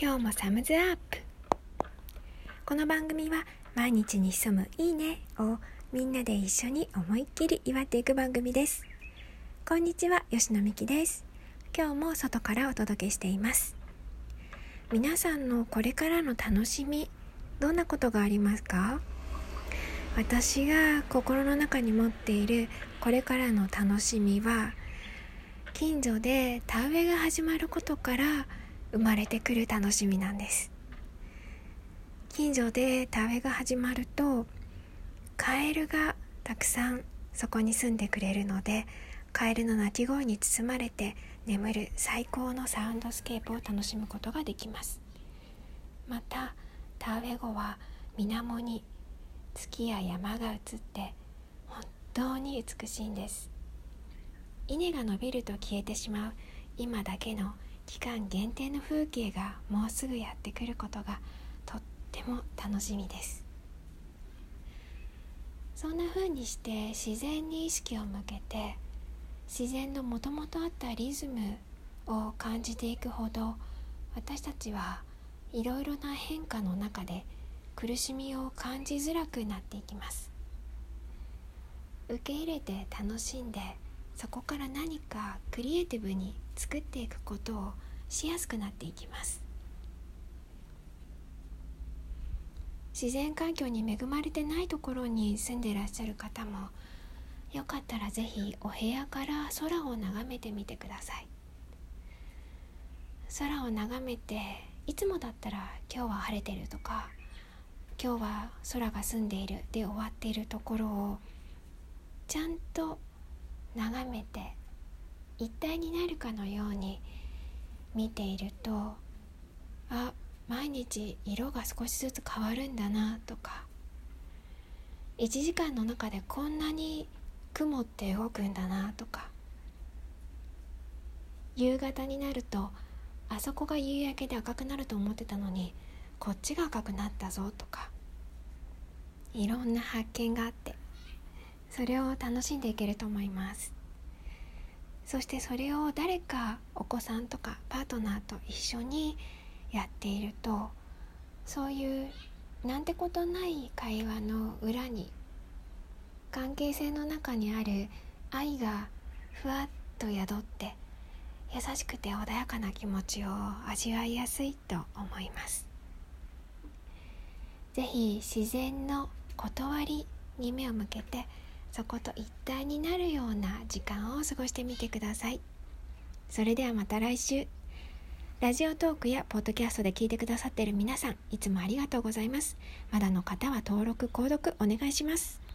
今日もサムズアップ。この番組は毎日に潜むいいねをみんなで一緒に思いっきり祝っていく番組です。こんにちは吉野美希です。今日も外からお届けしています。皆さんのこれからの楽しみどんなことがありますか？私が心の中に持っているこれからの楽しみは近所で田植えが始まることから生まれてくる楽しみなんです。近所で田植えが始まるとカエルがたくさんそこに住んでくれるのでカエルの鳴き声に包まれて眠る最高のサウンドスケープを楽しむことができます。また田植え後は水面に月や山が映って本当に美しいんです。稲が伸びると消えてしまう今だけの期間限定の風景がもうすぐやってくることがとっても楽しみです。そんな風にして自然に意識を向けて自然のもともとあったリズムを感じていくほど私たちはいろいろな変化の中で苦しみを感じづらくなっていきます。受け入れて楽しんでそこから何かクリエイティブに作っていくことをしやすくなっていきます。自然環境に恵まれてないところに住んでいらっしゃる方もよかったら是非お部屋から空を眺めてみてください。空を眺めていつもだったら今日は晴れてるとか今日は空が澄んでいるで終わっているところをちゃんと眺めて一体になるかのように見ているとあ毎日色が少しずつ変わるんだなとか。1時間の中でこんなに雲って動くんだなとか。夕方になるとあそこが夕焼けで赤くなると思ってたのにこっちが赤くなったぞとか。いろんな発見があってそれを楽しんでいけると思います。そしてそれを誰かお子さんとかパートナーと一緒にやっているとそういうなんてことない会話の裏に関係性の中にある愛がふわっと宿って優しくて穏やかな気持ちを味わいやすいと思います。是非自然の断りに目を向けてそこと一体になるような時間を過ごしてみてください。それではまた来週。ラジオトークやポッドキャストで聞いてくださっている皆さんいつもありがとうございます。まだの方は登録購読お願いします。